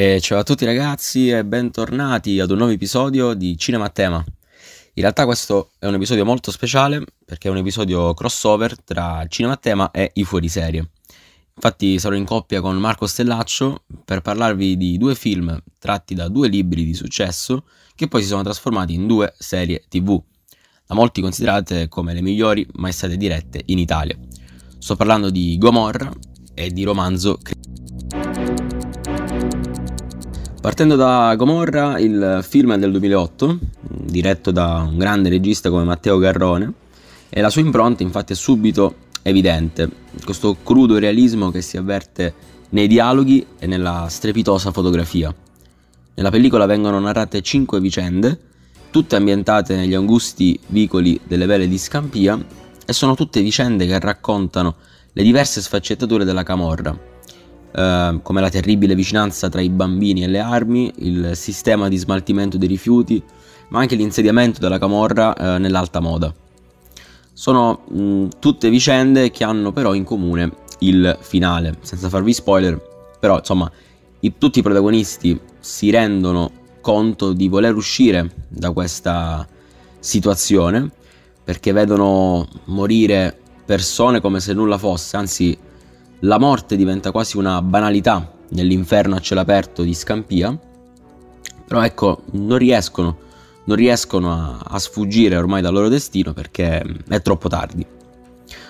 E ciao a tutti ragazzi e bentornati ad un nuovo episodio di Cinema a Tema. In realtà questo è un episodio molto speciale perché è un episodio crossover tra Cinema a Tema e i fuoriserie. Infatti sarò in coppia con Marco Stellaccio per parlarvi di due film tratti da due libri di successo che poi si sono trasformati in due serie tv, da molti considerate come le migliori mai state dirette in Italia. Sto parlando di Gomorra e di Romanzo Partendo da Gomorra, il film è del 2008, diretto da un grande regista come Matteo Garrone, e la sua impronta infatti è subito evidente, questo crudo realismo che si avverte nei dialoghi e nella strepitosa fotografia. Nella pellicola vengono narrate cinque vicende, tutte ambientate negli angusti vicoli delle vele di Scampia, e sono tutte vicende che raccontano le diverse sfaccettature della Camorra, eh, come la terribile vicinanza tra i bambini e le armi, il sistema di smaltimento dei rifiuti, ma anche l'insediamento della camorra eh, nell'alta moda. Sono mh, tutte vicende che hanno però in comune il finale, senza farvi spoiler, però insomma i, tutti i protagonisti si rendono conto di voler uscire da questa situazione perché vedono morire persone come se nulla fosse, anzi la morte diventa quasi una banalità nell'inferno a cielo aperto di Scampia, però ecco, non riescono, non riescono a, a sfuggire ormai dal loro destino perché è troppo tardi.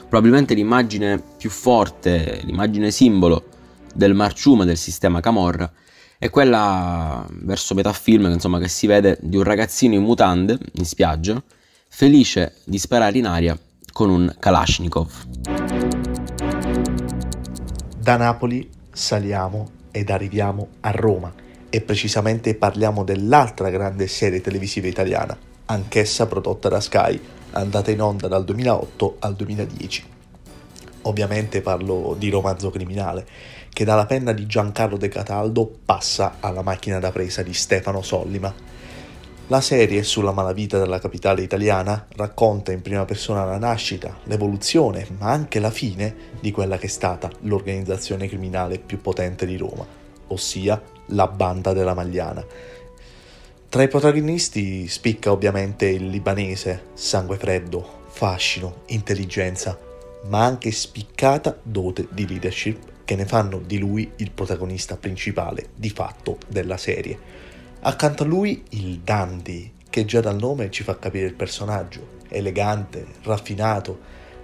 Probabilmente l'immagine più forte, l'immagine simbolo del marciume del sistema Camorra è quella verso metà film insomma, che si vede di un ragazzino in mutande in spiaggia felice di sparare in aria con un Kalashnikov. Da Napoli saliamo ed arriviamo a Roma e precisamente parliamo dell'altra grande serie televisiva italiana, anch'essa prodotta da Sky, andata in onda dal 2008 al 2010. Ovviamente parlo di Romanzo Criminale, che dalla penna di Giancarlo De Cataldo passa alla macchina da presa di Stefano Sollima, la serie sulla malavita della capitale italiana racconta in prima persona la nascita, l'evoluzione, ma anche la fine di quella che è stata l'organizzazione criminale più potente di Roma, ossia la Banda della Magliana. Tra i protagonisti spicca ovviamente il libanese, sangue freddo, fascino, intelligenza, ma anche spiccata dote di leadership che ne fanno di lui il protagonista principale di fatto della serie. Accanto a lui il Dandy, che già dal nome ci fa capire il personaggio, elegante, raffinato,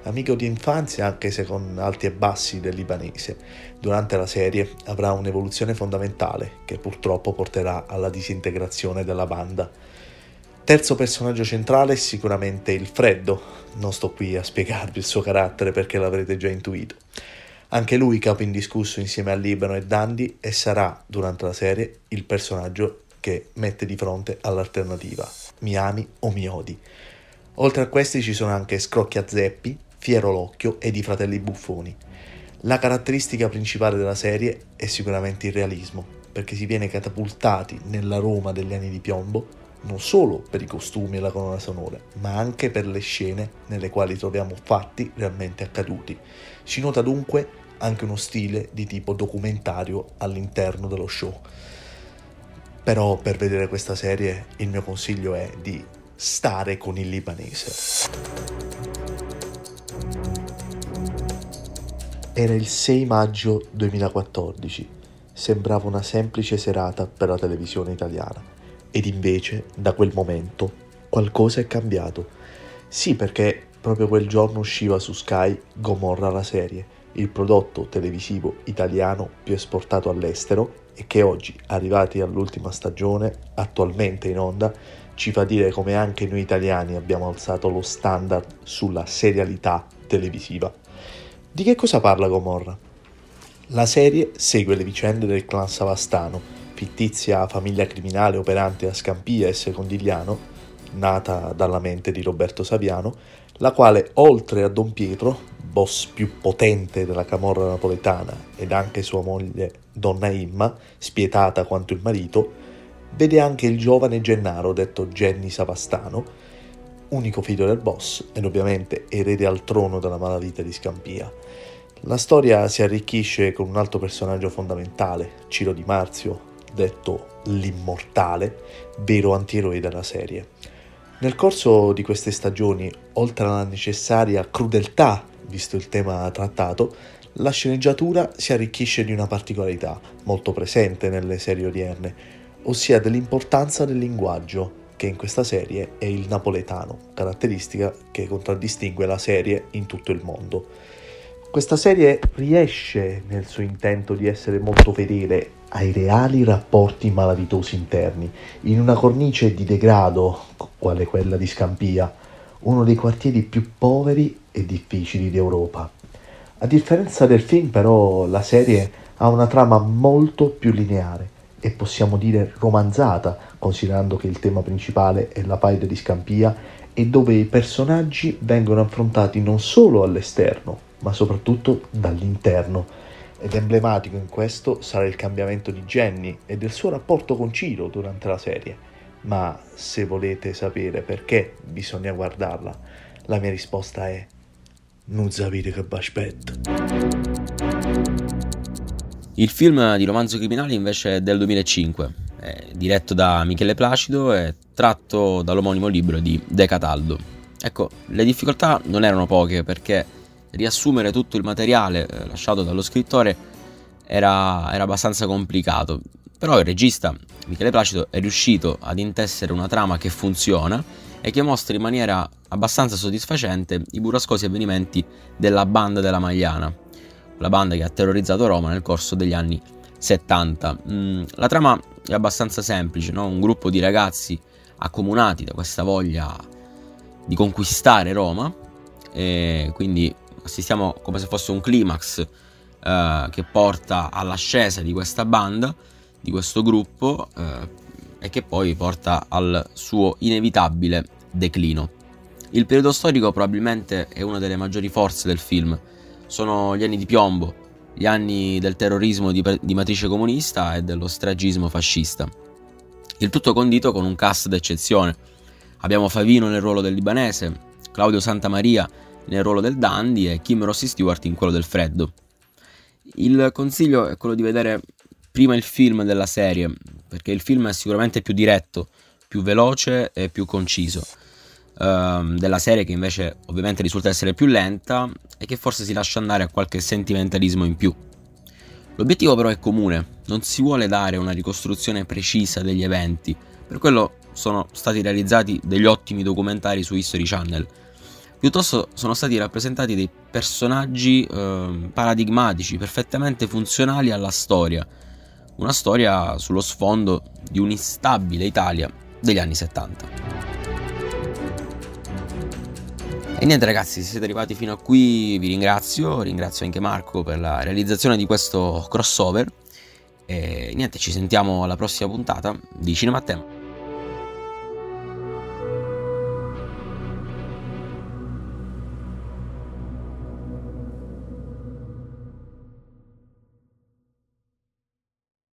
amico di infanzia anche se con alti e bassi del libanese. Durante la serie avrà un'evoluzione fondamentale che purtroppo porterà alla disintegrazione della banda. Terzo personaggio centrale è sicuramente il Freddo, non sto qui a spiegarvi il suo carattere perché l'avrete già intuito. Anche lui capo indiscusso insieme a Libano e Dandy e sarà, durante la serie, il personaggio che mette di fronte all'alternativa, mi ami o mi odi. Oltre a questi ci sono anche Scrocchia Zeppi, Fiero l'Occhio ed i fratelli Buffoni. La caratteristica principale della serie è sicuramente il realismo, perché si viene catapultati nella Roma degli anni di piombo non solo per i costumi e la colonna sonora, ma anche per le scene nelle quali troviamo fatti realmente accaduti. Si nota dunque anche uno stile di tipo documentario all'interno dello show. Però per vedere questa serie il mio consiglio è di stare con il libanese. Era il 6 maggio 2014. Sembrava una semplice serata per la televisione italiana. Ed invece, da quel momento, qualcosa è cambiato. Sì, perché proprio quel giorno usciva su Sky Gomorra la serie, il prodotto televisivo italiano più esportato all'estero e che oggi, arrivati all'ultima stagione, attualmente in onda, ci fa dire come anche noi italiani abbiamo alzato lo standard sulla serialità televisiva. Di che cosa parla Gomorra? La serie segue le vicende del clan Savastano, fittizia famiglia criminale operante a Scampia e Secondigliano, nata dalla mente di Roberto Saviano, la quale oltre a Don Pietro boss più potente della camorra napoletana ed anche sua moglie Donna Imma, spietata quanto il marito, vede anche il giovane Gennaro detto Jenny Savastano, unico figlio del boss ed ovviamente erede al trono della malavita di Scampia. La storia si arricchisce con un altro personaggio fondamentale, Ciro Di Marzio, detto l'immortale, vero antieroe della serie. Nel corso di queste stagioni, oltre alla necessaria crudeltà, visto il tema trattato, la sceneggiatura si arricchisce di una particolarità molto presente nelle serie odierne, ossia dell'importanza del linguaggio, che in questa serie è il napoletano, caratteristica che contraddistingue la serie in tutto il mondo. Questa serie riesce nel suo intento di essere molto fedele ai reali rapporti malavitosi interni, in una cornice di degrado, quale quella di Scampia, uno dei quartieri più poveri e difficili d'Europa. A differenza del film, però, la serie ha una trama molto più lineare e possiamo dire romanzata, considerando che il tema principale è la faida di Scampia e dove i personaggi vengono affrontati non solo all'esterno, ma soprattutto dall'interno. Ed emblematico in questo sarà il cambiamento di Jenny e del suo rapporto con Ciro durante la serie. Ma se volete sapere perché bisogna guardarla, la mia risposta è non sapete che vi aspetta. Il film di Romanzo Criminale invece è del 2005, è diretto da Michele Placido e tratto dall'omonimo libro di De Cataldo. Ecco, le difficoltà non erano poche perché riassumere tutto il materiale eh, lasciato dallo scrittore era, era abbastanza complicato, però il regista Michele Placido è riuscito ad intessere una trama che funziona e che mostra in maniera abbastanza soddisfacente i burrascosi avvenimenti della banda della Magliana, la banda che ha terrorizzato Roma nel corso degli anni 70. Mm, la trama è abbastanza semplice, no? un gruppo di ragazzi accomunati da questa voglia di conquistare Roma, e quindi assistiamo come se fosse un climax eh, che porta all'ascesa di questa banda, di questo gruppo, eh, e che poi porta al suo inevitabile declino. Il periodo storico probabilmente è una delle maggiori forze del film. Sono gli anni di piombo, gli anni del terrorismo di, di matrice comunista e dello stragismo fascista. Il tutto condito con un cast d'eccezione. Abbiamo Favino nel ruolo del libanese, Claudio Santamaria nel ruolo del Dandy e Kim Rossi Stewart in quello del Freddo. Il consiglio è quello di vedere prima il film della serie, perché il film è sicuramente più diretto, più veloce e più conciso. Uh, della serie che invece ovviamente risulta essere più lenta e che forse si lascia andare a qualche sentimentalismo in più. L'obiettivo però è comune, non si vuole dare una ricostruzione precisa degli eventi, per quello sono stati realizzati degli ottimi documentari su History Channel. Piuttosto sono stati rappresentati dei personaggi eh, paradigmatici, perfettamente funzionali alla storia, una storia sullo sfondo di un'instabile Italia degli anni 70. E niente ragazzi, se siete arrivati fino a qui vi ringrazio, ringrazio anche Marco per la realizzazione di questo crossover e niente, ci sentiamo alla prossima puntata di Cinema a Tema.